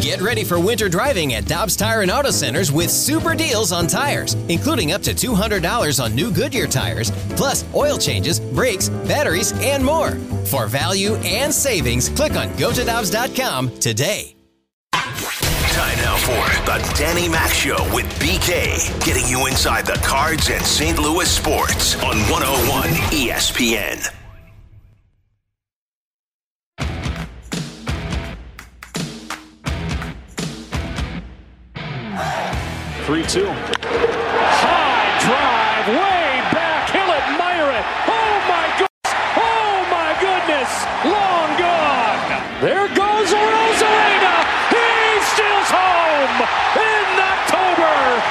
Get ready for winter driving at Dobbs Tire and Auto Centers with super deals on tires, including up to $200 on new Goodyear tires, plus oil changes, brakes, batteries, and more. For value and savings, click on gotodobbs.com today. Time now for the Danny Mac Show with BK, getting you inside the cards and St. Louis sports on 101 ESPN. 3 2. High drive, way back. He'll admire it. Oh my goodness. Oh my goodness. Long gone. There goes Arozarena. He steals home in October.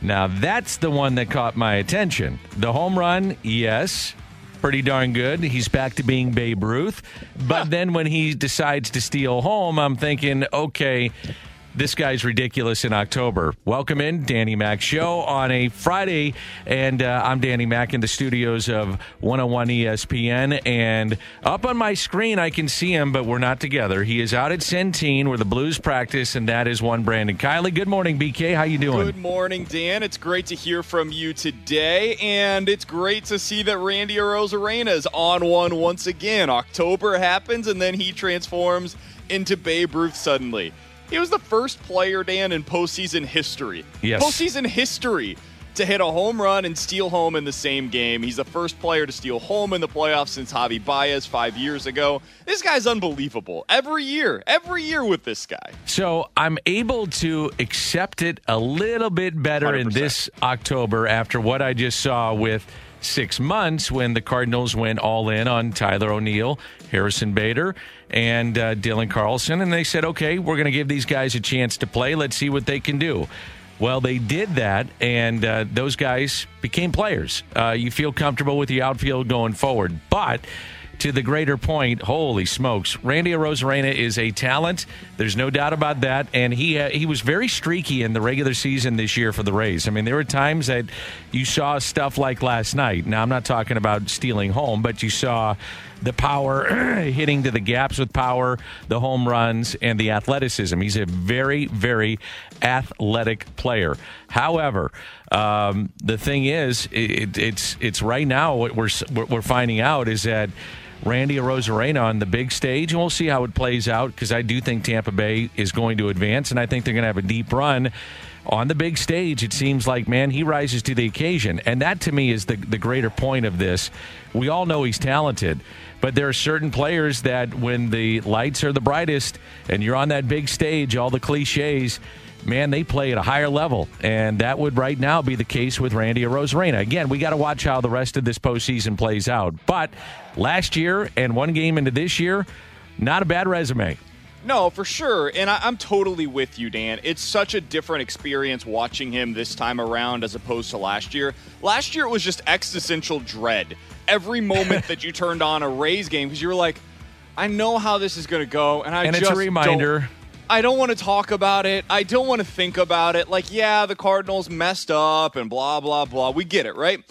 Now that's the one that caught my attention. The home run, yes, pretty darn good. He's back to being Babe Ruth. But then when he decides to steal home, I'm thinking, okay, this guy's ridiculous in October. Welcome in, Danny Mac Show on a Friday. And uh, I'm Danny Mac in the studios of 101 ESPN. And up on my screen, I can see him, but we're not together. He is out at Centene where the Blues practice, and that is one Brandon Kiley. Good morning, BK. How you doing? Good morning, Dan. It's great to hear from you today, and it's great to see that Randy Arozarena is on one once again. October happens, and then he transforms into Babe Ruth suddenly. He was the first player, Dan, in postseason history. Yes. Postseason history to hit a home run and steal home in the same game. He's the first player to steal home in the playoffs since Javi Baez five years ago. This guy's unbelievable. Every year, every year with this guy. So I'm able to accept it a little bit better in 100%. this October after what I just saw with six months when the Cardinals went all in on Tyler O'Neill, Harrison Bader, and uh, Dylan Carlson. And they said, okay, we're going to give these guys a chance to play. Let's see what they can do. Well, they did that, and uh, those guys became players. Uh, you feel comfortable with the outfield going forward. But to the greater point, holy smokes, Randy Arozarena is a talent. There's no doubt about that, and he uh, he was very streaky in the regular season this year for the Rays. I mean, there were times that you saw stuff like last night. Now, I'm not talking about stealing home, but you saw the power hitting to the gaps with power, the home runs, and the athleticism. He's a very, very athletic player. However, um, the thing is, it, it's it's right now what we're what we're finding out is that. Randy Arozarena on the big stage, and we'll see how it plays out because I do think Tampa Bay is going to advance, and I think they're going to have a deep run on the big stage. It seems like, man, he rises to the occasion, and that to me is the the greater point of this. We all know he's talented, but there are certain players that when the lights are the brightest and you're on that big stage, all the cliches man, they play at a higher level. And that would right now be the case with Randy Arozarena. Again, we got to watch how the rest of this postseason plays out. But last year and one game into this year, not a bad resume. No, for sure. And I, I'm totally with you, Dan. It's such a different experience watching him this time around as opposed to last year. Last year, it was just existential dread. Every moment that you turned on a Rays game, because you were like, I know how this is going to go. And I And it's just a reminder. Don't, I don't want to talk about it. I don't want to think about it. Like, yeah, the Cardinals messed up and blah, blah, blah. We get it, right?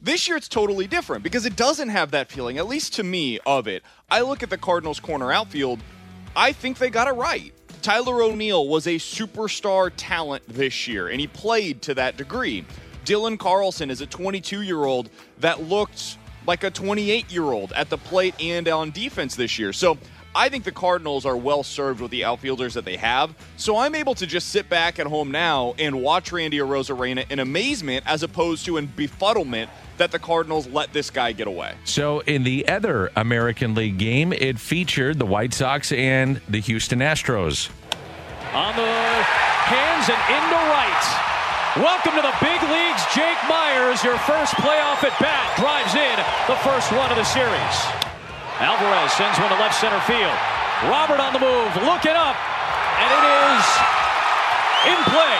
This year it's totally different because it doesn't have that feeling, at least to me, of it. I look at the Cardinals' corner outfield, I think they got it right. Tyler O'Neill was a superstar talent this year, and he played to that degree. Dylan Carlson is a 22 year old that looked like a 28 year old at the plate and on defense this year. So I think the Cardinals are well served with the outfielders that they have. So I'm able to just sit back at home now and watch Randy Arozarena in amazement as opposed to in befuddlement that the Cardinals let this guy get away. So, in the other American League game, it featured the White Sox and the Houston Astros. On the hands and into right. Welcome to the big leagues, Jake Meyers. Your first playoff at bat drives in the first one of the series. Alvarez sends one to left center field. Robert on the move, looking up, and it is in play.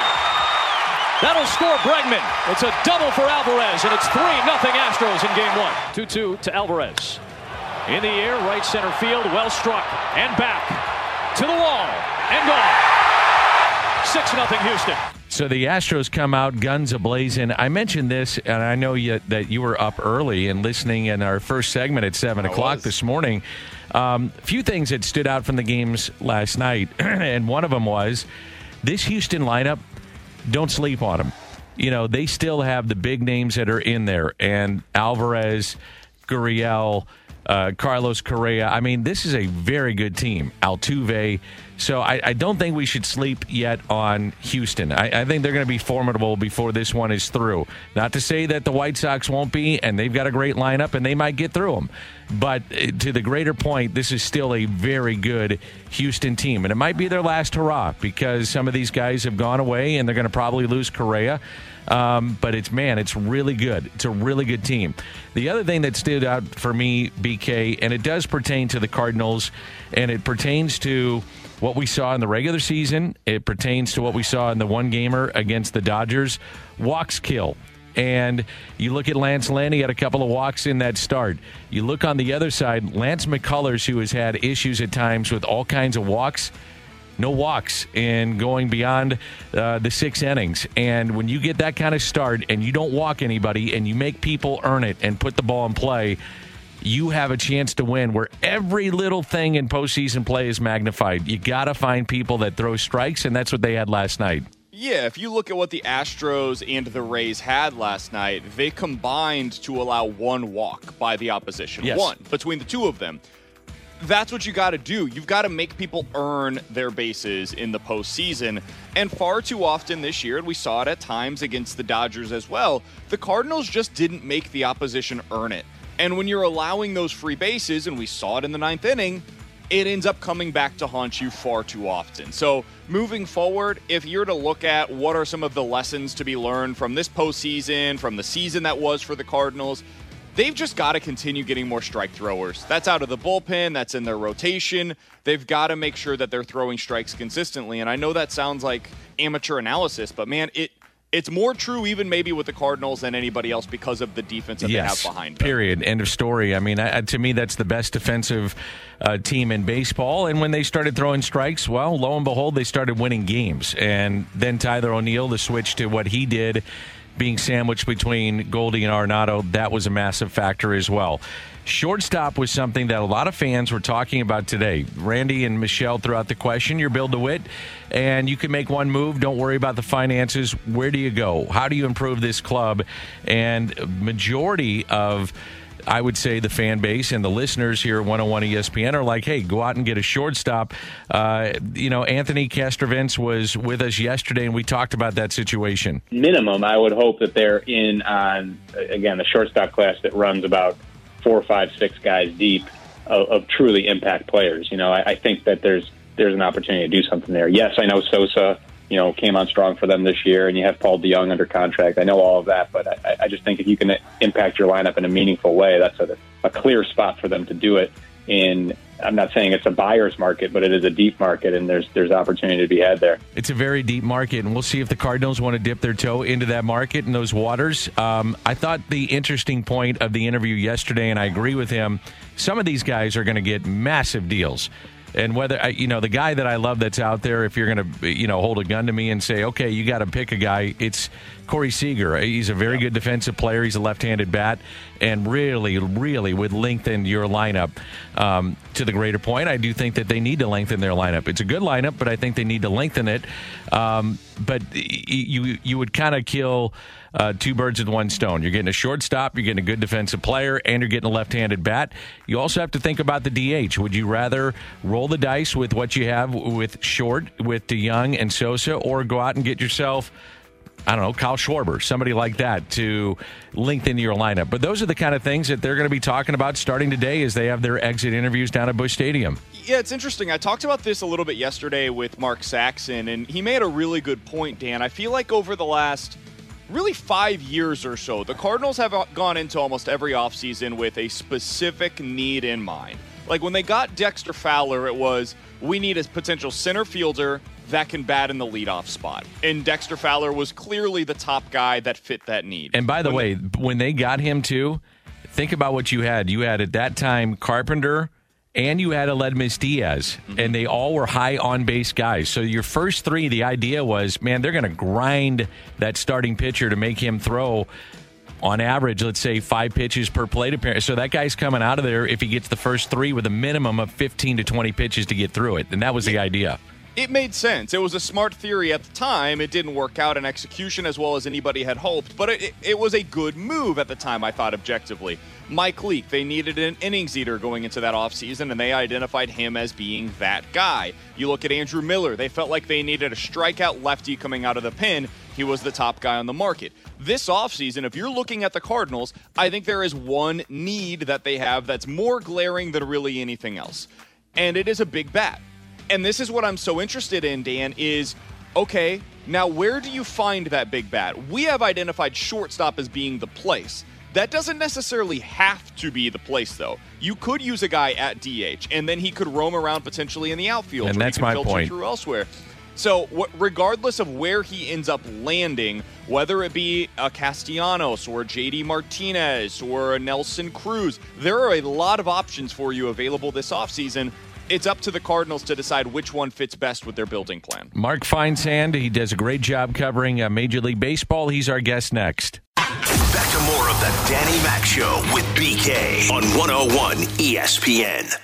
That'll score Bregman. It's a double for Alvarez, and it's 3 nothing Astros in game one. 2 2 to Alvarez. In the air, right center field, well struck, and back to the wall, and gone. 6 6 0 Houston. So the Astros come out guns ablazing. I mentioned this, and I know you, that you were up early and listening in our first segment at seven I o'clock was. this morning. A um, few things that stood out from the games last night, and one of them was this Houston lineup. Don't sleep on them. You know they still have the big names that are in there, and Alvarez, Gurriel, uh, Carlos Correa. I mean, this is a very good team. Altuve. So I, I don't think we should sleep yet on Houston. I, I think they're going to be formidable before this one is through. Not to say that the White Sox won't be, and they've got a great lineup, and they might get through them. But uh, to the greater point, this is still a very good Houston team, and it might be their last hurrah because some of these guys have gone away, and they're going to probably lose Correa. Um, but it's man, it's really good. It's a really good team. The other thing that stood out for me, BK, and it does pertain to the Cardinals, and it pertains to what we saw in the regular season. It pertains to what we saw in the one gamer against the Dodgers. Walks kill. And you look at Lance Lynn, he had a couple of walks in that start. You look on the other side, Lance McCullers, who has had issues at times with all kinds of walks, no walks in going beyond uh, the six innings. And when you get that kind of start and you don't walk anybody and you make people earn it and put the ball in play, you have a chance to win where every little thing in postseason play is magnified. You got to find people that throw strikes, and that's what they had last night. Yeah, if you look at what the Astros and the Rays had last night, they combined to allow one walk by the opposition. Yes. One between the two of them. That's what you got to do. You've got to make people earn their bases in the postseason. And far too often this year, and we saw it at times against the Dodgers as well, the Cardinals just didn't make the opposition earn it. And when you're allowing those free bases, and we saw it in the ninth inning, it ends up coming back to haunt you far too often. So, moving forward, if you're to look at what are some of the lessons to be learned from this postseason, from the season that was for the Cardinals, they've just got to continue getting more strike throwers. That's out of the bullpen, that's in their rotation. They've got to make sure that they're throwing strikes consistently. And I know that sounds like amateur analysis, but man, it it's more true even maybe with the Cardinals than anybody else because of the defense that yes, they have behind them. Period. End of story. I mean, I, to me, that's the best defensive uh, team in baseball. And when they started throwing strikes, well, lo and behold, they started winning games. And then Tyler O'Neill, the switch to what he did, being sandwiched between Goldie and Arenado, that was a massive factor as well. Shortstop was something that a lot of fans were talking about today. Randy and Michelle threw out the question. You're Bill DeWitt, and you can make one move. Don't worry about the finances. Where do you go? How do you improve this club? And majority of I would say the fan base and the listeners here at 101 ESPN are like, hey, go out and get a shortstop. Uh, you know, Anthony Castrovince was with us yesterday, and we talked about that situation. Minimum, I would hope that they're in on, again, the shortstop class that runs about four, five, six guys deep of, of truly impact players. You know, I, I think that there's there's an opportunity to do something there. Yes, I know Sosa, you know, came on strong for them this year, and you have Paul DeJong under contract. I know all of that, but I, I just think if you can impact your lineup in a meaningful way, that's a, a clear spot for them to do it. In I'm not saying it's a buyer's market, but it is a deep market, and there's there's opportunity to be had there. It's a very deep market, and we'll see if the Cardinals want to dip their toe into that market and those waters. Um, I thought the interesting point of the interview yesterday, and I agree with him. Some of these guys are going to get massive deals. And whether you know the guy that I love that's out there, if you're going to you know hold a gun to me and say, okay, you got to pick a guy, it's Corey Seager. He's a very good defensive player. He's a left-handed bat, and really, really would lengthen your lineup. Um, to the greater point, I do think that they need to lengthen their lineup. It's a good lineup, but I think they need to lengthen it. Um, but you you would kind of kill. Uh, two birds with one stone. You're getting a shortstop, you're getting a good defensive player, and you're getting a left-handed bat. You also have to think about the DH. Would you rather roll the dice with what you have with Short, with DeJong and Sosa, or go out and get yourself? I don't know, Kyle Schwarber, somebody like that to lengthen your lineup. But those are the kind of things that they're going to be talking about starting today as they have their exit interviews down at Busch Stadium. Yeah, it's interesting. I talked about this a little bit yesterday with Mark Saxon, and he made a really good point, Dan. I feel like over the last really five years or so, the Cardinals have uh, gone into almost every offseason with a specific need in mind. Like when they got Dexter Fowler, it was we need a potential center fielder that can bat in the leadoff spot. And Dexter Fowler was clearly the top guy that fit that need. And by the When way, when they got him too, think about what you had. You had at that time Carpenter and you had Aledmys Diaz, mm-hmm. and they all were high on base guys. So your first three, the idea was, man, they're going to grind that starting pitcher to make him throw on average, let's say five pitches per plate appearance. So that guy's coming out of there if he gets the first three with a minimum of 15 to 20 pitches to get through it. And that was the idea. It made sense. It was a smart theory at the time. It didn't work out in execution as well as anybody had hoped, but it, it was a good move at the time, I thought, objectively. Mike Leake, they needed an innings eater going into that offseason, and they identified him as being that guy. You look at Andrew Miller, they felt like they needed a strikeout lefty coming out of the pen. He was the top guy on the market. This offseason, if you're looking at the Cardinals, I think there is one need that they have that's more glaring than really anything else, and it is a big bat. And this is what I'm so interested in, Dan, is okay, now where do you find that big bat? We have identified shortstop as being the place. That doesn't necessarily have to be the place, though. You could use a guy at DH, and then he could roam around potentially in the outfield. And that's my point. Through elsewhere. So, regardless of where he ends up landing, whether it be a Castellanos or JD Martinez or a Nelson Cruz, there are a lot of options for you available this offseason it's up to the Cardinals to decide which one fits best with their building plan. Mark Feinsand, he does a great job covering uh, Major League Baseball. He's our guest next. Back to more of the Danny Mac Show with BK on 101 ESPN.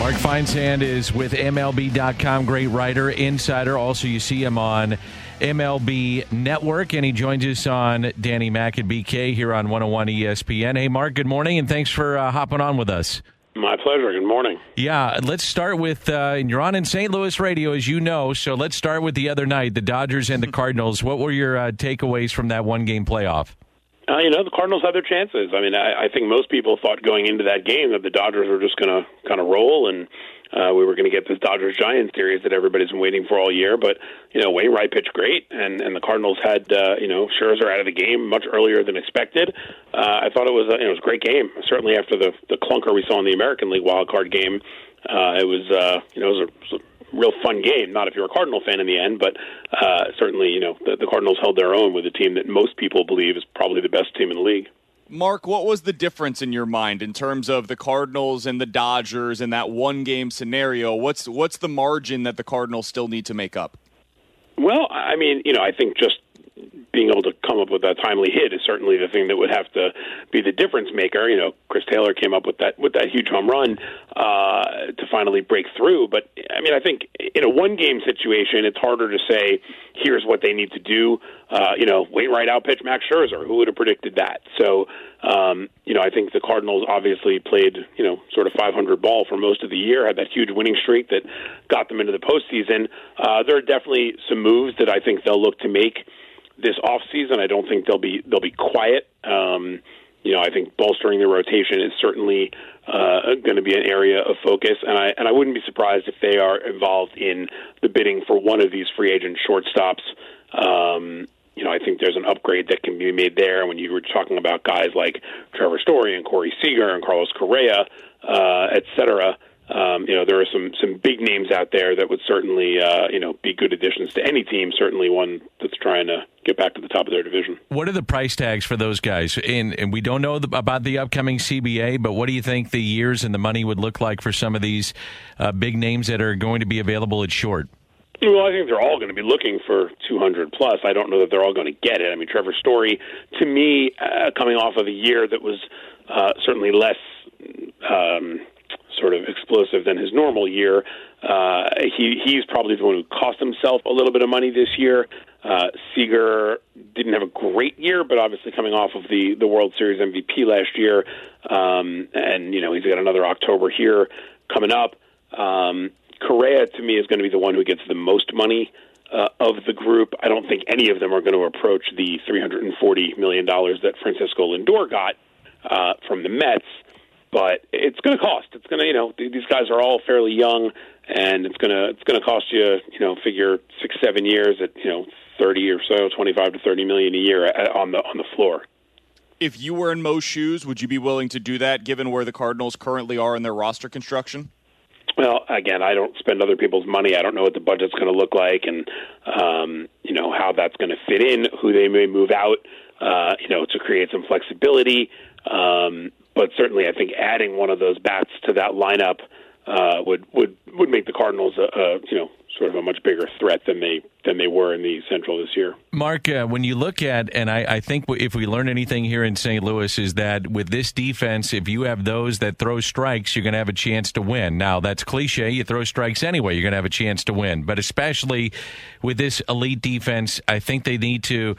Mark Feinsand is with MLB.com, great writer, insider. Also, you see him on MLB Network, and he joins us on Danny Mac and BK here on 101 ESPN. Hey, Mark, good morning, and thanks for uh, hopping on with us. My pleasure. Good morning. Yeah, let's start with, uh, and you're on in St. Louis radio, as you know, so let's start with the other night, the Dodgers and the Cardinals. What were your uh, takeaways from that one game playoff? Uh, you know, the Cardinals had their chances. I mean, I, I think most people thought going into that game that the Dodgers were just going to kind of roll and uh, we were going to get this Dodgers Giants series that everybody's been waiting for all year. But you know, Wainwright pitched great, and and the Cardinals had uh, you know Scherzer out of the game much earlier than expected. Uh, I thought it was a, it was a great game. Certainly after the the clunker we saw in the American League wild card game, uh, it was uh, you know it was a, it was a real fun game. Not if you're a Cardinal fan in the end, but uh, certainly, you know, the, the Cardinals held their own with a team that most people believe is probably the best team in the league. Mark, what was the difference in your mind in terms of the Cardinals and the Dodgers in that one game scenario? What's what's the margin that the Cardinals still need to make up? Well, I mean, you know, I think just being able to come up with that timely hit is certainly the thing that would have to be the difference maker. You know, Chris Taylor came up with that with that huge home run uh, to finally break through. But I mean, I think in a one game situation, it's harder to say here's what they need to do. Uh, you know, Wainwright outpitch Max Scherzer. Who would have predicted that? So, um, you know, I think the Cardinals obviously played you know sort of 500 ball for most of the year, had that huge winning streak that got them into the postseason. Uh, there are definitely some moves that I think they'll look to make this off season. I don't think they'll be they'll be quiet. Um, you know, I think bolstering the rotation is certainly uh, going to be an area of focus, and I and I wouldn't be surprised if they are involved in the bidding for one of these free agent shortstops. Um, you know, I think there's an upgrade that can be made there. When you were talking about guys like Trevor Story and Corey Seager and Carlos Correa, uh, et cetera, um, you know, there are some some big names out there that would certainly, uh, you know, be good additions to any team. Certainly, one that's trying to get back to the top of their division. What are the price tags for those guys? And, and we don't know the, about the upcoming CBA, but what do you think the years and the money would look like for some of these uh, big names that are going to be available at short? Well, I think they're all going to be looking for 200 plus. I don't know that they're all going to get it. I mean, Trevor Story, to me, uh, coming off of a year that was uh, certainly less. Um, sort of explosive than his normal year. Uh, he he's probably the one who cost himself a little bit of money this year. Uh, Seager didn't have a great year, but obviously coming off of the the World Series MVP last year, um, and you know he's got another October here coming up. Um, Correa to me is going to be the one who gets the most money uh, of the group. I don't think any of them are going to approach the 340 million dollars that Francisco Lindor got uh, from the Mets but it's going to cost. It's going to, you know, these guys are all fairly young, and it's going to it's going to cost you, you know, figure six seven years at you know thirty or so, twenty five to thirty million a year on the on the floor. If you were in Mo's shoes, would you be willing to do that, given where the Cardinals currently are in their roster construction? well, again, I don't spend other people's money. I don't know what the budget's going to look like, and um, you know how that's going to fit in, who they may move out, uh, you know, to create some flexibility. Um, but certainly, I think adding one of those bats to that lineup uh, would would would make the Cardinals, a, a, you know, sort of a much bigger threat than they than they were in the Central this year. Mark, uh, when you look at, and I, I, think if we learn anything here in St. Louis is that with this defense, if you have those that throw strikes, you're going to have a chance to win. Now that's cliche. You throw strikes anyway, you're going to have a chance to win. But especially with this elite defense, I think they need to.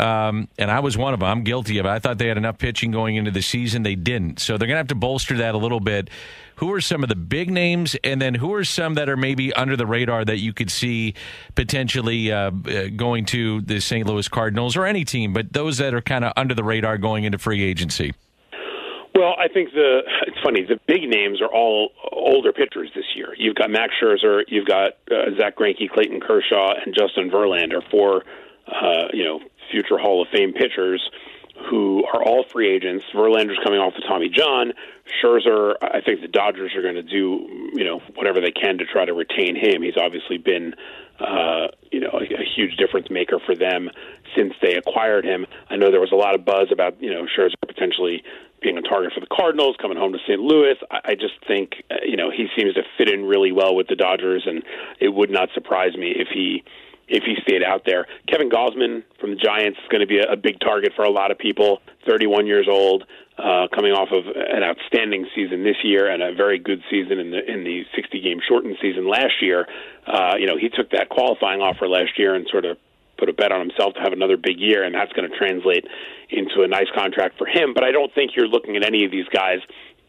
Um, and I was one of them. I'm guilty of it. I thought they had enough pitching going into the season. They didn't. So they're going to have to bolster that a little bit who are some of the big names, and then who are some that are maybe under the radar that you could see potentially uh, uh going to the St. Louis Cardinals or any team, but those that are kind of under the radar going into free agency? Well, I think the it's funny. The big names are all older pitchers this year. You've got Max Scherzer, you've got uh, Zack Greinke, Clayton Kershaw, and Justin Verlander, four uh, you know future Hall of Fame pitchers who are all free agents. Verlander's coming off the Tommy John. Scherzer, I think the Dodgers are going to do you know whatever they can to try to retain him. He's obviously been uh, you know a, a huge difference maker for them since they acquired him. I know there was a lot of buzz about you know Scherzer potentially being a target for the Cardinals, coming home to St. Louis. I, I just think uh, you know he seems to fit in really well with the Dodgers, and it would not surprise me if he if he stayed out there. Kevin Gausman from the Giants is going to be a, a big target for a lot of people. 31 years old, uh, coming off of an outstanding season this year and a very good season in the in the 60 game shortened season last year. Uh, you know, he took that qualifying offer last year and sort of put a bet on himself to have another big year, and that's going to translate into a nice contract for him. But I don't think you're looking at any of these guys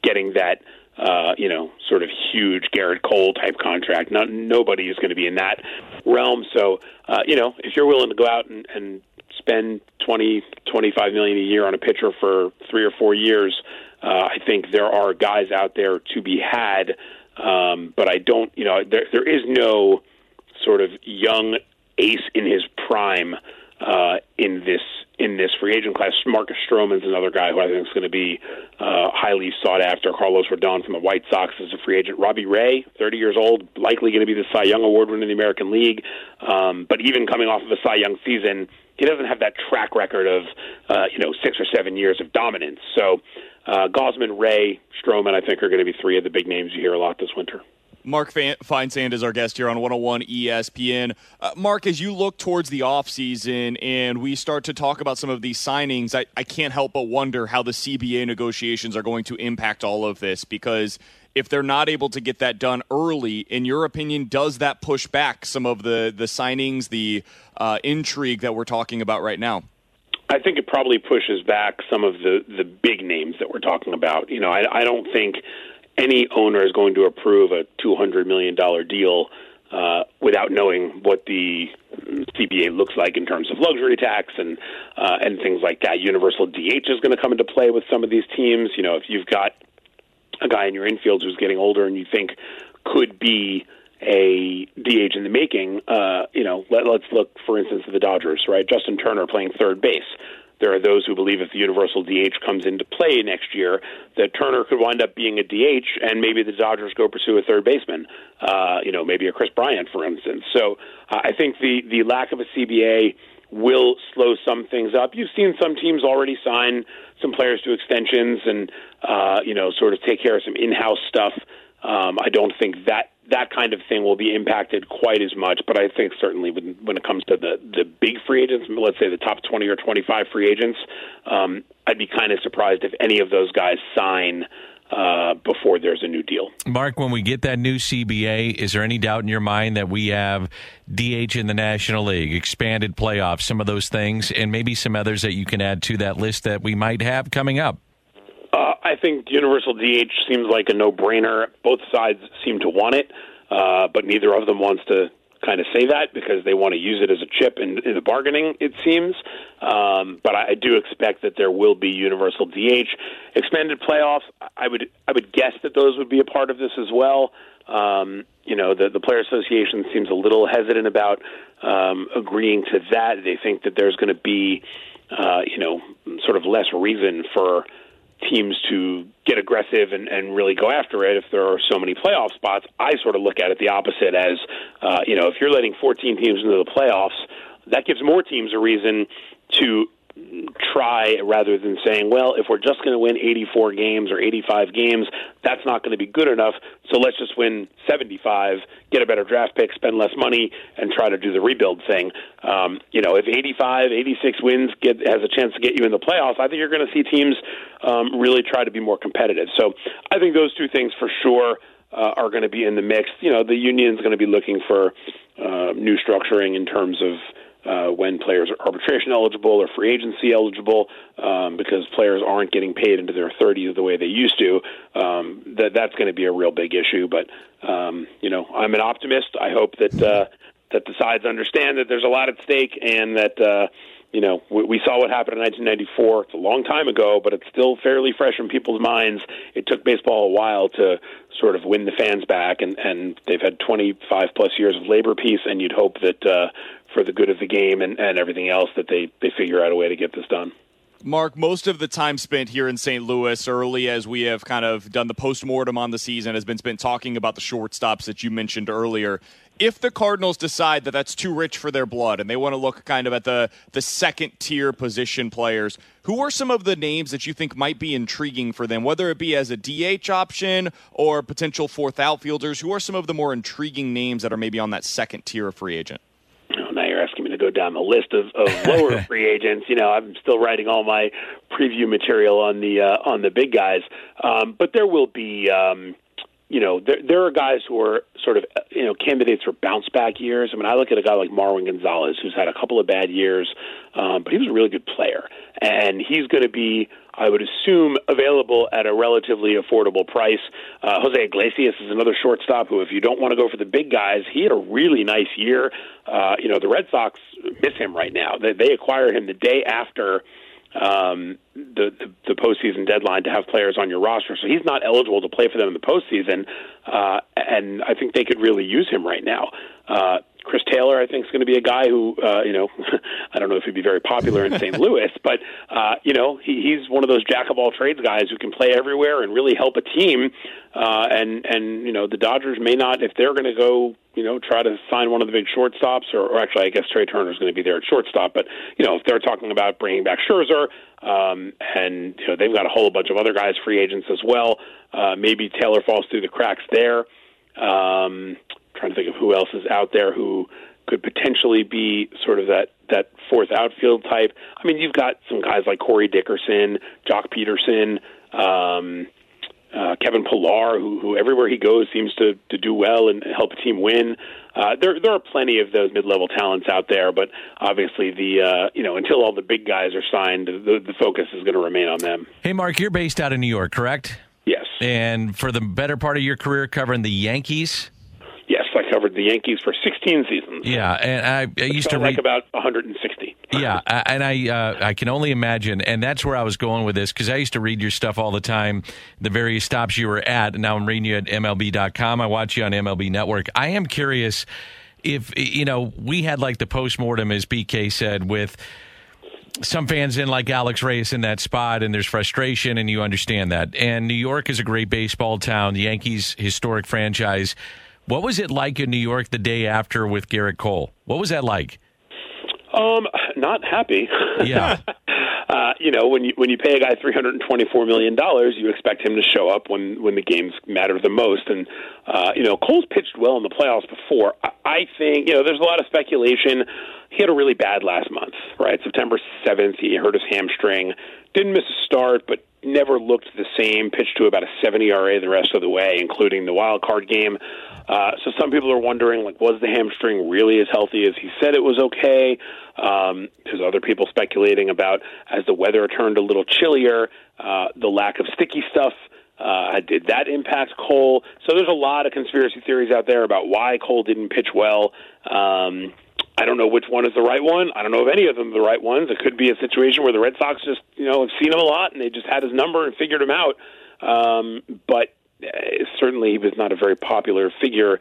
getting that uh, you know, sort of huge Gerrit Cole type contract. Not nobody is going to be in that realm. So, uh, you know, if you're willing to go out and, and spend twenty, twenty-five million a year on a pitcher for three or four years, uh, I think there are guys out there to be had. Um, but I don't, you know, there there is no sort of young ace in his prime uh, in this in this free agent class. Marcus Stroman's another guy who I think is going to be uh, highly sought after. Carlos Rodon from the White Sox is a free agent. Robbie Ray, 30 years old, likely going to be the Cy Young Award winner in the American League. Um, but even coming off of a Cy Young season, he doesn't have that track record of uh, you know six or seven years of dominance. So uh, Gausman, Ray, Stroman, I think are going to be three of the big names you hear a lot this winter. Mark Feinsand is our guest here on 101 ESPN. Uh, Mark, as you look towards the offseason and we start to talk about some of these signings, I, I can't help but wonder how the CBA negotiations are going to impact all of this because if they're not able to get that done early, in your opinion, does that push back some of the, the signings, the uh, intrigue that we're talking about right now? I think it probably pushes back some of the, the big names that we're talking about. You know, I, I don't think any owner is going to approve a $200 million deal uh, without knowing what the CBA looks like in terms of luxury tax and uh, and things like that. Universal DH is going to come into play with some of these teams. You know, if you've got a guy in your infield who's getting older and you think could be a DH in the making, uh, you know, let, let's look, for instance, at the Dodgers, right? Justin Turner playing third base. There are those who believe if the universal DH comes into play next year, that Turner could wind up being a DH, and maybe the Dodgers go pursue a third baseman. Uh, you know, maybe a Kris Bryant, for instance. So uh, I think the the lack of a CBA will slow some things up. You've seen some teams already sign some players to extensions and uh, you know sort of take care of some in-house stuff. Um, I don't think that that kind of thing will be impacted quite as much. But I think certainly when, when it comes to the, the big free agents, let's say the top 20 or 25 free agents, um, I'd be kind of surprised if any of those guys sign. Uh, before there's a new deal. Mark, when we get that new CBA, is there any doubt in your mind that we have DH in the National League, expanded playoffs, some of those things, and maybe some others that you can add to that list that we might have coming up? Uh, I think universal DH seems like a no-brainer. Both sides seem to want it, uh, but neither of them wants to kind of say that because they want to use it as a chip in, in the bargaining. It seems, um, but I, I do expect that there will be universal DH, expanded playoffs. I would I would guess that those would be a part of this as well. Um, you know, the the player association seems a little hesitant about um, agreeing to that. They think that there's going to be, uh, you know, sort of less reason for teams to get aggressive and, and really go after it if there are so many playoff spots. I sort of look at it the opposite as, uh, you know, if you're letting 14 teams into the playoffs, that gives more teams a reason to try rather than saying, well, if we're just going to win 84 games or 85 games, that's not going to be good enough. So let's just win 75, get a better draft pick, spend less money, and try to do the rebuild thing. Um, you know, if 85, 86 wins get has a chance to get you in the playoffs, I think you're going to see teams um, really try to be more competitive. So I think those two things for sure. Uh, are going to be in the mix. You know, the union's going to be looking for uh, new structuring in terms of uh, when players are arbitration eligible or free agency eligible, um, because players aren't getting paid into their 30s the way they used to. Um, that that's going to be a real big issue. But um, you know, I'm an optimist. I hope that uh, that the sides understand that there's a lot at stake and that. Uh, you know, we, we saw what happened in 1994. It's a long time ago, but it's still fairly fresh in people's minds. It took baseball a while to sort of win the fans back, and and they've had 25 plus years of labor peace, and you'd hope that uh, for the good of the game and, and everything else that they they figure out a way to get this done. Mark, most of the time spent here in St. Louis early as we have kind of done the post-mortem on the season has been spent talking about the shortstops that you mentioned earlier. If the Cardinals decide that that's too rich for their blood and they want to look kind of at the, the second tier position players, who are some of the names that you think might be intriguing for them, whether it be as a DH option or potential fourth outfielders? Who are some of the more intriguing names that are maybe on that second tier of free agent? Go down the list of, of lower free agents. You know, I'm still writing all my preview material on the uh, on the big guys, um, but there will be. Um, you know, there, there are guys who are sort of, you know, candidates for bounce back years. I mean, I look at a guy like Marwin Gonzalez, who's had a couple of bad years, um, but he was a really good player. And he's going to be, I would assume, available at a relatively affordable price. Uh, Jose Iglesias is another shortstop who, if you don't want to go for the big guys, he had a really nice year. Uh, you know, the Red Sox miss him right now. They, they acquired him the day after um, the, the the postseason deadline to have players on your roster. So he's not eligible to play for them in the postseason, uh, and I think they could really use him right now. Uh, Chris Taylor, I think, is going to be a guy who, uh, you know, I don't know if he'd be very popular in St. Louis, but uh, you know, he, he's one of those jack of all trades guys who can play everywhere and really help a team. Uh, and and you know, the Dodgers may not, if they're going to go, you know, try to sign one of the big shortstops, or, or actually, I guess Trea Turner is going to be there at shortstop. But you know, if they're talking about bringing back Scherzer, um, and you know, they've got a whole bunch of other guys, free agents as well. Uh, maybe Taylor falls through the cracks there. Um, trying to think of who else is out there who could potentially be sort of that that fourth outfield type. I mean, you've got some guys like Corey Dickerson, Joc Pederson, um, uh, Kevin Pillar, who, who everywhere he goes seems to to do well and help a team win. Uh, there there are plenty of those mid level talents out there, but obviously the uh, you know until all the big guys are signed, the, the focus is going to remain on them. Hey, Mark, you're based out of New York, correct? Yes. And for the better part of your career covering the Yankees, covered the Yankees for 16 seasons. Yeah, and I, I used to read like about 160. yeah, and I uh, I can only imagine, and that's where I was going with this because I used to read your stuff all the time, the various stops you were at. And now I'm reading you at MLB.com. I watch you on MLB Network. I am curious if you know we had like the postmortem, as BK said, with some fans in like Alex Reyes in that spot, and there's frustration, and you understand that. And New York is a great baseball town, the Yankees' historic franchise. What was it like in New York the day after with Gerrit Cole? What was that like? Um, not happy. Yeah. uh, you know, when you when you pay a guy three hundred and twenty four million dollars, you expect him to show up when when the games matter the most. And uh, you know, Cole's pitched well in the playoffs before. I, I think you know there's a lot of speculation. He had a really bad last month, right? September seventh, he hurt his hamstring. Didn't miss a start, but never looked the same. Pitched to about a 70 RA the rest of the way, including the wild card game. Uh, so some people are wondering, like, was the hamstring really as healthy as he said it was okay? Um, there's other people speculating about as the weather turned a little chillier, uh, the lack of sticky stuff. Uh, did that impact Cole? So there's a lot of conspiracy theories out there about why Cole didn't pitch well. Um, I don't know which one is the right one. I don't know if any of them are the right ones. It could be a situation where the Red Sox just, you know, have seen him a lot and they just had his number and figured him out. Um, but uh, certainly he was not a very popular figure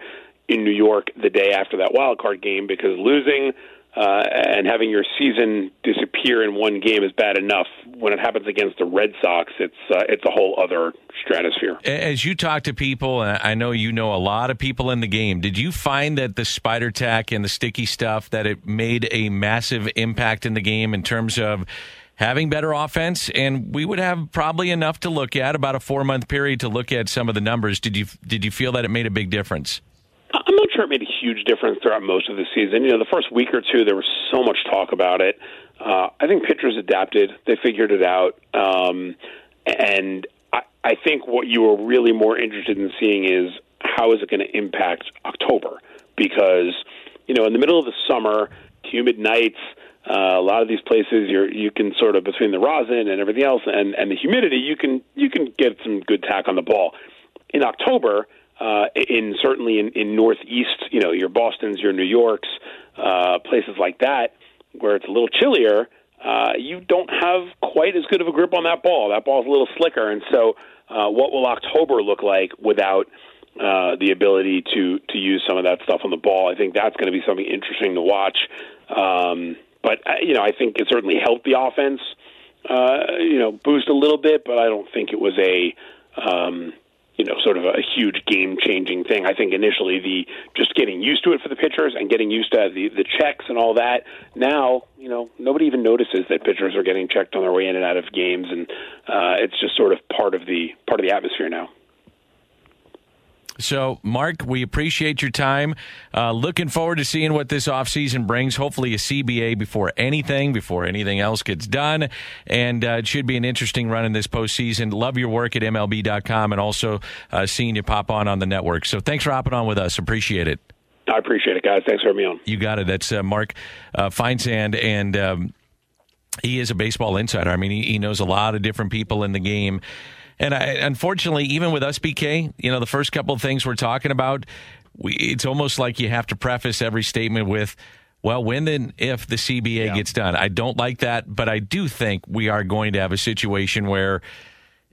in New York the day after that wild card game because losing uh, and having your season disappear in one game is bad enough. When it happens against the Red Sox, it's uh, it's a whole other stratosphere. As you talk to people, I know you know a lot of people in the game. Did you find that the spider tack and the sticky stuff that it made a massive impact in the game in terms of having better offense? And we would have probably enough to look at about a four month period to look at some of the numbers. Did you did you feel that it made a big difference? I'm not sure it made a huge difference throughout most of the season. You know, the first week or two, there was so much talk about it. Uh, I think pitchers adapted; they figured it out, um, and I, I think what you were really more interested in seeing is how is it going to impact October? Because you know, in the middle of the summer, humid nights. Uh, a lot of these places, you're you can sort of between the rosin and everything else, and and the humidity, you can you can get some good tack on the ball. In October, uh, in certainly in, in northeast, you know, your Boston's, your New York's, uh, places like that, where it's a little chillier, uh, you don't have quite as good of a grip on that ball. That ball's a little slicker, and so uh, what will October look like without uh, the ability to to use some of that stuff on the ball? I think that's going to be something interesting to watch. Um, but uh, you know, I think it certainly helped the offense, uh, you know, boost a little bit. But I don't think it was a um, you know, sort of a huge game changing thing. I think initially the just getting used to it for the pitchers and getting used to the the checks and all that. Now, you know, nobody even notices that pitchers are getting checked on their way in and out of games, and uh, it's just sort of part of the part of the atmosphere now. So, Mark, we appreciate your time. Uh, looking forward to seeing what this offseason brings. Hopefully, a CBA before anything, before anything else gets done. And uh, it should be an interesting run in this postseason. Love your work at MLB.com and also uh, seeing you pop on on the network. So, thanks for hopping on with us. Appreciate it. I appreciate it, guys. Thanks for having me on. You got it. That's uh, Mark uh, Feinsand. And um, he is a baseball insider. I mean, he, he knows a lot of different people in the game. And I, unfortunately, even with us, BK, you know, the first couple of things we're talking about, we, it's almost like you have to preface every statement with, well, when and if the CBA yeah. gets done. I don't like that, but I do think we are going to have a situation where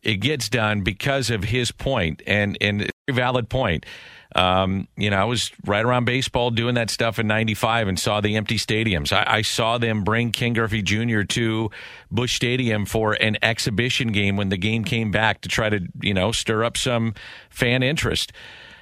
it gets done because of his point and and a valid point. Um, you know, I was right around baseball doing that stuff in '95 and saw the empty stadiums. I, I, saw them bring Ken Griffey Jr. to Busch Stadium for an exhibition game when the game came back to try to, you know, stir up some fan interest.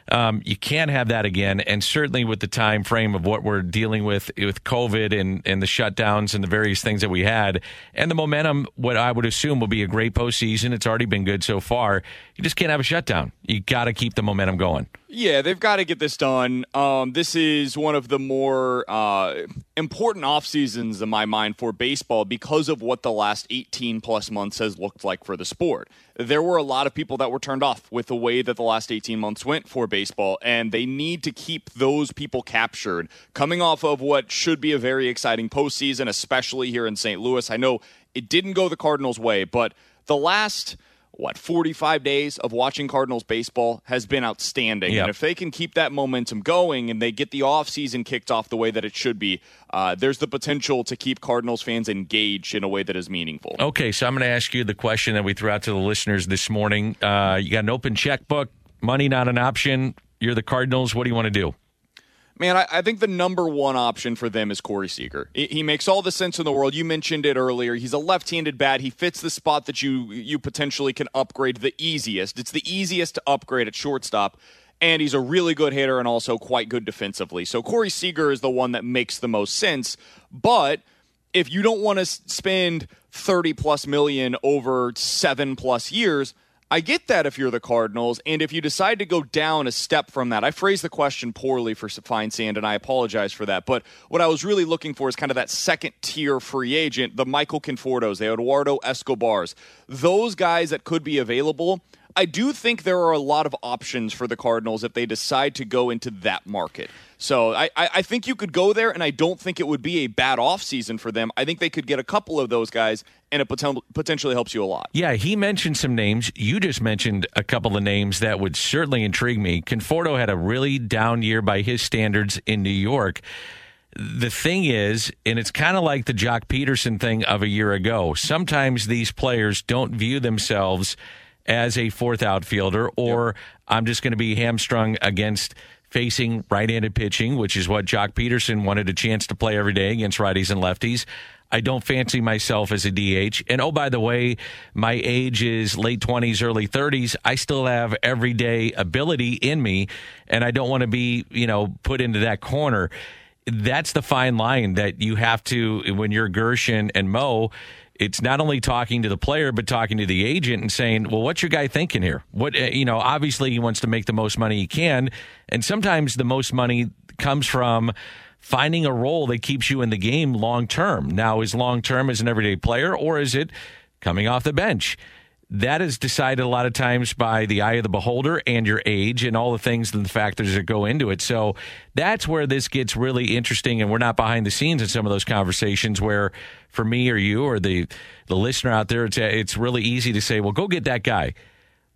Um, you can't have that again, and certainly with the time frame of what we're dealing with with COVID and and the shutdowns and the various things that we had, and the momentum. What I would assume will be a great postseason. It's already been good so far. You just can't have a shutdown. You got to keep the momentum going. Yeah, they've got to get this done. Um, this is one of the more uh, important off seasons in my mind for baseball because of what the last 18 plus months has looked like for the sport. There were a lot of people that were turned off with the way that the last 18 months went for baseball, and they need to keep those people captured coming off of what should be a very exciting postseason, especially here in St. Louis. I know it didn't go the Cardinals' way, but the last what 45 days of watching Cardinals baseball has been outstanding. Yep. And if they can keep that momentum going and they get the offseason kicked off the way that it should be, uh, there's the potential to keep Cardinals fans engaged in a way that is meaningful. Okay, so I'm going to ask you the question that we threw out to the listeners this morning. Uh, you got an open checkbook, money not an option. You're the Cardinals. What do you want to do? Man, I, I, think the number one option for them is Corey Seager. He, he makes all the sense in the world. You mentioned it earlier. He's a left-handed bat. He fits the spot that you you potentially can upgrade the easiest. It's the easiest to upgrade at shortstop, and he's a really good hitter and also quite good defensively. So Corey Seager is the one that makes the most sense. But if you don't want to spend 30 plus million over seven plus years – I get that if you're the Cardinals, and if you decide to go down a step from that, I phrased the question poorly for Feinsand, and I apologize for that. But what I was really looking for is kind of that second tier free agent, the Michael Confortos, the Eduardo Escobars, those guys that could be available. I do think there are a lot of options for the Cardinals if they decide to go into that market. So I, I think you could go there, and I don't think it would be a bad offseason for them. I think they could get a couple of those guys, and it potentially helps you a lot. Yeah, he mentioned some names. You just mentioned a couple of names that would certainly intrigue me. Conforto had a really down year by his standards in New York the thing is, and it's kind of like the Joc Pederson thing of a year ago, sometimes these players don't view themselves as a fourth outfielder, or yep. I'm just going to be hamstrung against facing right-handed pitching, which is what Joc Pederson wanted a chance to play every day against righties and lefties. I don't fancy myself as a DH. And oh, by the way, my age is late 20s, early 30s. I still have everyday ability in me, and I don't want to be, you know, put into that corner. That's the fine line that you have to, when you're Gershon and Mo, it's not only talking to the player but talking to the agent and saying, "Well, what's your guy thinking here? What uh, you know? Obviously, he wants to make the most money he can, and sometimes the most money comes from." Finding a role that keeps you in the game long term. Now, is long term as an everyday player, or is it coming off the bench? That is decided a lot of times by the eye of the beholder and your age and all the things and the factors that go into it. So that's where this gets really interesting, and we're not behind the scenes in some of those conversations. Where for me or you or the the listener out there, it's it's really easy to say, "Well, go get that guy."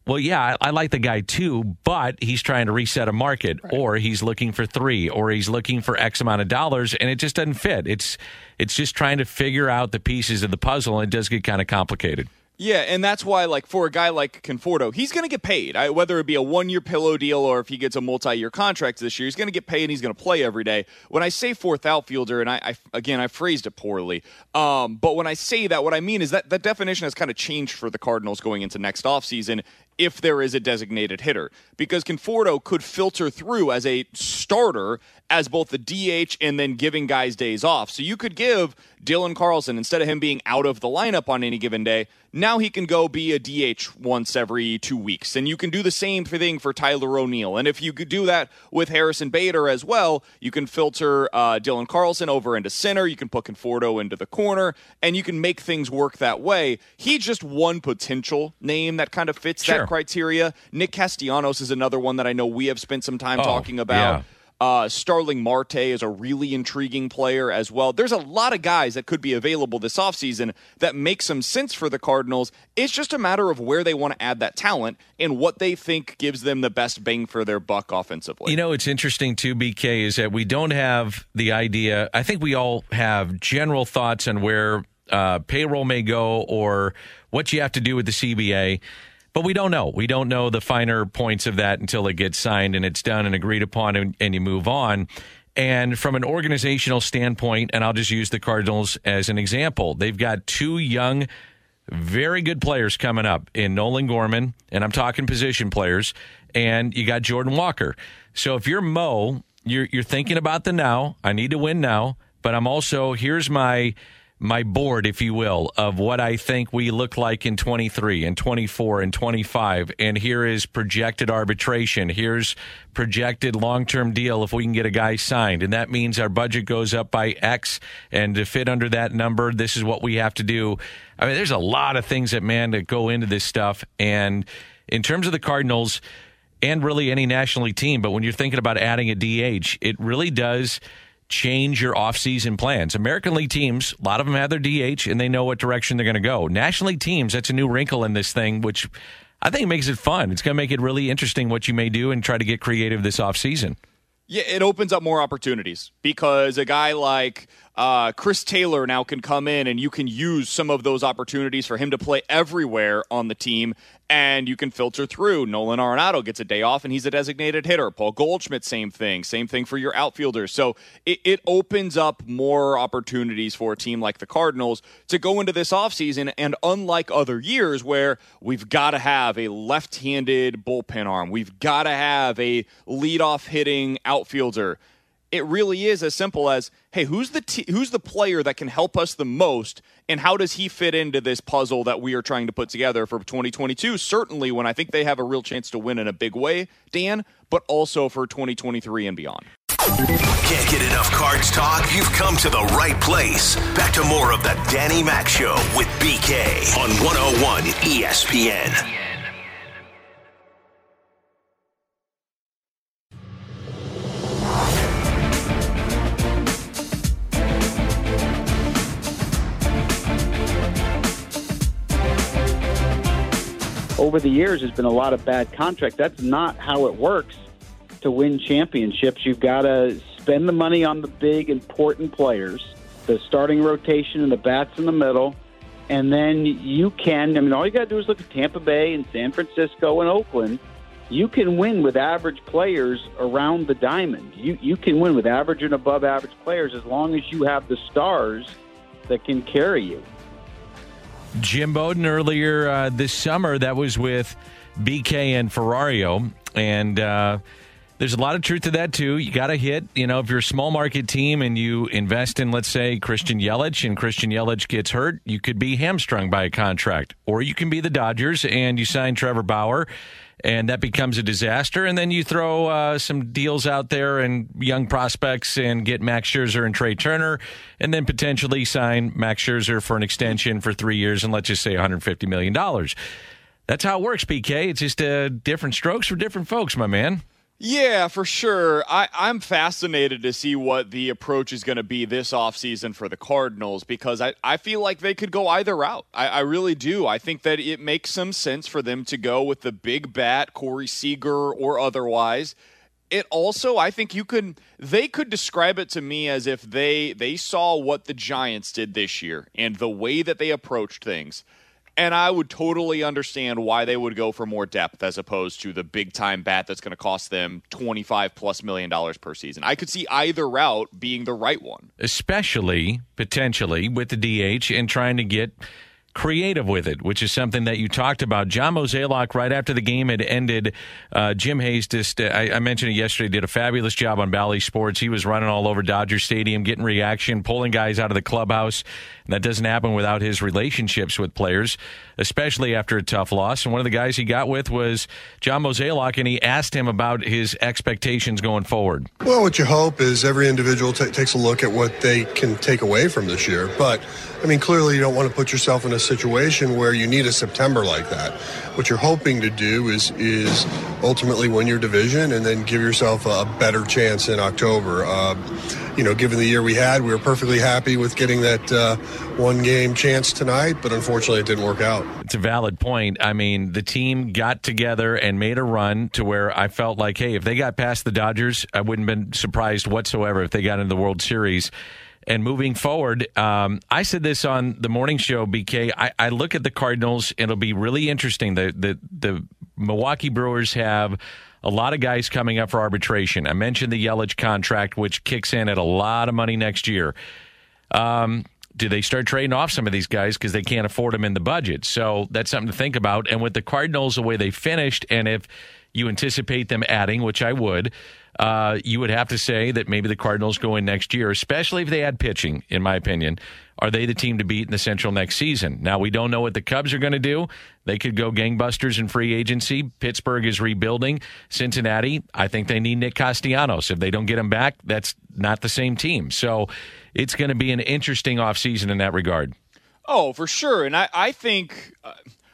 Well, yeah, I, I like the guy too, but he's trying to reset a market, right. or he's looking for three, or he's looking for X amount of dollars, and it just doesn't fit. It's it's just trying to figure out the pieces of the puzzle, and it does get kind of complicated. Yeah, and that's why, like, for a guy like Conforto, he's going to get paid. I, whether it be a one year pillow deal or if he gets a multi year contract this year, he's going to get paid and he's going to play every day. When I say fourth outfielder, and I, I again, I phrased it poorly, um, but when I say that, what I mean is that that definition has kind of changed for the Cardinals going into next offseason if there is a designated hitter because Conforto could filter through as a starter as both the DH and then giving guys days off. So you could give Dylan Carlson instead of him being out of the lineup on any given day, now he can go be a DH once every 2 weeks. And you can do the same thing for Tyler O'Neill. And if you could do that with Harrison Bader as well, you can filter uh, Dylan Carlson over into center, you can put Conforto into the corner, and you can make things work that way. He's just one potential name that kind of fits sure. that criteria. Nick Castellanos is another one that I know we have spent some time oh, talking about. Yeah. Uh, Starling Marte is a really intriguing player as well. There's a lot of guys that could be available this offseason that make some sense for the Cardinals. It's just a matter of where they want to add that talent and what they think gives them the best bang for their buck offensively. You know, it's interesting too, BK, is that we don't have the idea. I think we all have general thoughts on where uh, payroll may go or what you have to do with the CBA. But we don't know. We don't know the finer points of that until it gets signed and it's done and agreed upon and, and you move on. And from an organizational standpoint, and I'll just use the Cardinals as an example, they've got two young, very good players coming up in Nolan Gorman, and I'm talking position players, and you got Jordan Walker. So if you're Mo, you're you're thinking about the now. I need to win now, but I'm also here's my my board, if you will, of what I think we look like in 23 and 24 and 25. And here is projected arbitration. Here's projected long term deal if we can get a guy signed. And that means our budget goes up by X. And to fit under that number, this is what we have to do. I mean, there's a lot of things that, man, that go into this stuff. And in terms of the Cardinals, and really any National League team, but when you're thinking about adding a DH, it really does change your offseason plans. American League teams, a lot of them have their DH and they know what direction they're going to go. National League teams, that's a new wrinkle in this thing, which I think makes it fun. It's going to make it really interesting what you may do and try to get creative this offseason. Yeah, it opens up more opportunities because a guy like uh, Chris Taylor now can come in and you can use some of those opportunities for him to play everywhere on the team and you can filter through. Nolan Arenado gets a day off and he's a designated hitter. Paul Goldschmidt, same thing. Same thing for your outfielders. So it, it opens up more opportunities for a team like the Cardinals to go into this offseason. And unlike other years where we've got to have a left handed bullpen arm, we've got to have a leadoff hitting outfielder it really is as simple as hey who's the t- who's the player that can help us the most and how does he fit into this puzzle that we are trying to put together for 2022 certainly when i think they have a real chance to win in a big way dan but also for 2023 and beyond. Can't get enough cards talk? You've come to the right place. Back to more of the danny mac show with bk on 101 espn over the years has been a lot of bad contracts. That's not how it works to win championships. You've got to spend the money on the big, important players, the starting rotation and the bats in the middle, and then you can. I mean, all you got to do is look at Tampa Bay and San Francisco and Oakland. you can win with average players around the diamond. You you can win with average and above average players as long as you have the stars that can carry you. Jim Bowden earlier uh, this summer, that was with BK and Ferrario. And uh, there's a lot of truth to that, too. You got to hit, you know, if you're a small market team and you invest in, let's say, Christian Yelich and Christian Yelich gets hurt, you could be hamstrung by a contract. Or you can be the Dodgers and you sign Trevor Bauer and that becomes a disaster. And then you throw uh, some deals out there and young prospects and get Max Scherzer and Trea Turner, and then potentially sign Max Scherzer for an extension for three years and let's just say $150 million. That's how it works, BK. It's just uh, different strokes for different folks, my man. Yeah, for sure. I, I'm fascinated to see what the approach is going to be this offseason for the Cardinals because I, I feel like they could go either route. I, I really do. I think that it makes some sense for them to go with the big bat, Corey Seager or otherwise. It also, I think you could they could describe it to me as if they they saw what the Giants did this year and the way that they approached things and I would totally understand why they would go for more depth as opposed to the big time bat that's going to cost them 25 plus million dollars per season. I could see either route being the right one. Especially potentially with the DH and trying to get creative with it, which is something that you talked about. John Mozeliak, right after the game had ended, uh, Jim Hayes just, uh, I, I, mentioned it yesterday, did a fabulous job on Bally Sports. He was running all over Dodger Stadium, getting reaction, pulling guys out of the clubhouse. And that doesn't happen without his relationships with players, especially after a tough loss. And one of the guys he got with was John Mozeliak, and he asked him about his expectations going forward. Well, what you hope is every individual t- takes a look at what they can take away from this year. But I mean, clearly, you don't want to put yourself in a situation where you need a September like that. What you're hoping to do is is ultimately win your division and then give yourself a better chance in October. Uh, you know, given the year we had, we were perfectly happy with getting that uh, one game chance tonight, but unfortunately, it didn't work out. It's a valid point. I mean, the team got together and made a run to where I felt like, hey, if they got past the Dodgers, I wouldn't have been surprised whatsoever if they got into the World Series. And moving forward, um, I said this on the morning show, BK. I, I look at the Cardinals, it'll be really interesting. The, the, the Milwaukee Brewers have a lot of guys coming up for arbitration. I mentioned the Yelich contract, which kicks in at a lot of money next year. Um, do they start trading off some of these guys because they can't afford them in the budget? So that's something to think about. And with the Cardinals, the way they finished, and if you anticipate them adding, which I would, uh, you would have to say that maybe the Cardinals go in next year, especially if they add pitching, in my opinion. Are they the team to beat in the Central next season? Now, we don't know what the Cubs are going to do. They could go gangbusters in free agency. Pittsburgh is rebuilding. Cincinnati, I think they need Nick Castellanos. If they don't get him back, that's not the same team. So it's going to be an interesting offseason in that regard. Oh, for sure. And I, I think, uh,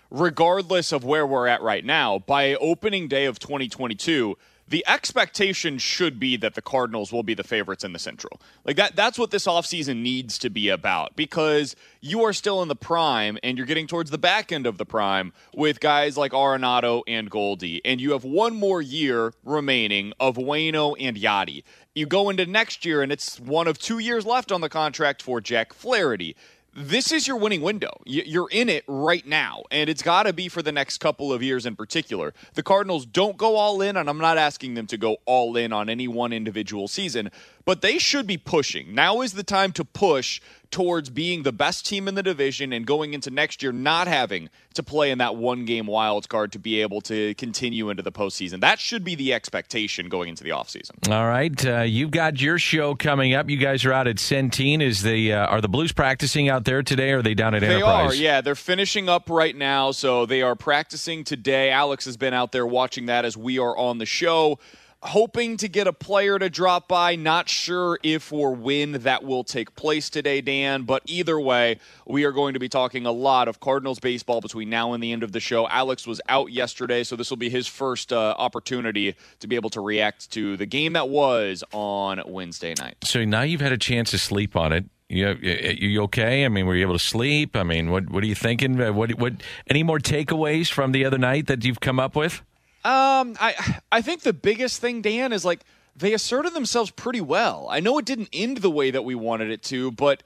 regardless of where we're at right now, by opening day of 2022, the expectation should be that the Cardinals will be the favorites in the Central. Like that that's what this offseason needs to be about because you are still in the prime and you're getting towards the back end of the prime with guys like Arenado and Goldie and you have one more year remaining of Wayno and Yadi. You go into next year and it's one of 2 years left on the contract for Jack Flaherty this is your winning window. You're in it right now, and it's got to be for the next couple of years in particular. The Cardinals don't go all in, and I'm not asking them to go all in on any one individual season, but they should be pushing. Now is the time to push towards being the best team in the division and going into next year not having to play in that one game wild card to be able to continue into the postseason. That should be the expectation going into the offseason. All right. Uh, you've got your show coming up. You guys are out at Centene. Is the uh, are the Blues practicing out there today or are they down at they Enterprise? They are, yeah. They're finishing up right now. So they are practicing today. Alex has been out there watching that as we are on the show hoping to get a player to drop by. Not sure if or when that will take place today, Dan. But either way, we are going to be talking a lot of Cardinals baseball between now and the end of the show. Alex was out yesterday, so this will be his first uh, opportunity to be able to react to the game that was on Wednesday night. So now you've had a chance to sleep on it. You, you okay? I mean, were you able to sleep? I mean, what what are you thinking? What what any more takeaways from the other night that you've come up with? Um, I I think the biggest thing, Dan, is like they asserted themselves pretty well. I know it didn't end the way that we wanted it to, but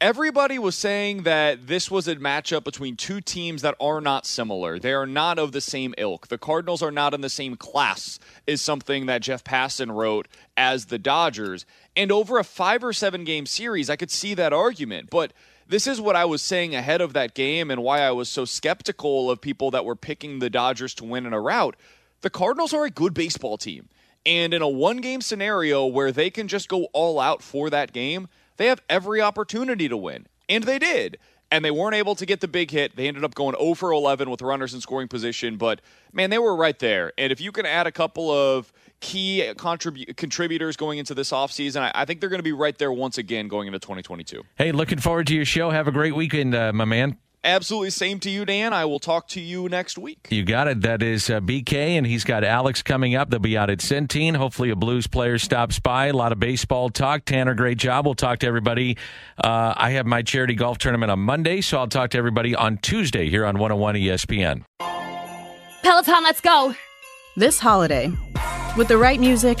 everybody was saying that this was a matchup between two teams that are not similar. They are not of the same ilk. The Cardinals are not in the same class, is something that Jeff Passan wrote as the Dodgers. And over a five or seven game series, I could see that argument. But this is what I was saying ahead of that game and why I was so skeptical of people that were picking the Dodgers to win in a rout. The Cardinals are a good baseball team. And in a one game scenario where they can just go all out for that game, they have every opportunity to win. And they did. And they weren't able to get the big hit. They ended up going 0 for 11 with runners in scoring position. But man, they were right there. And if you can add a couple of key contribu- contributors going into this offseason, I, I think they're going to be right there once again going into 2022. Hey, looking forward to your show. Have a great weekend, uh, my man. Absolutely. Same to you, Dan. I will talk to you next week. You got it. That is uh, BK, and he's got Alex coming up. They'll be out at Centene. Hopefully, a Blues player stops by. A lot of baseball talk. Tanner, great job. We'll talk to everybody. Uh, I have my charity golf tournament on Monday, so I'll talk to everybody on Tuesday here on 101 ESPN. Peloton, let's go. This holiday, with the right music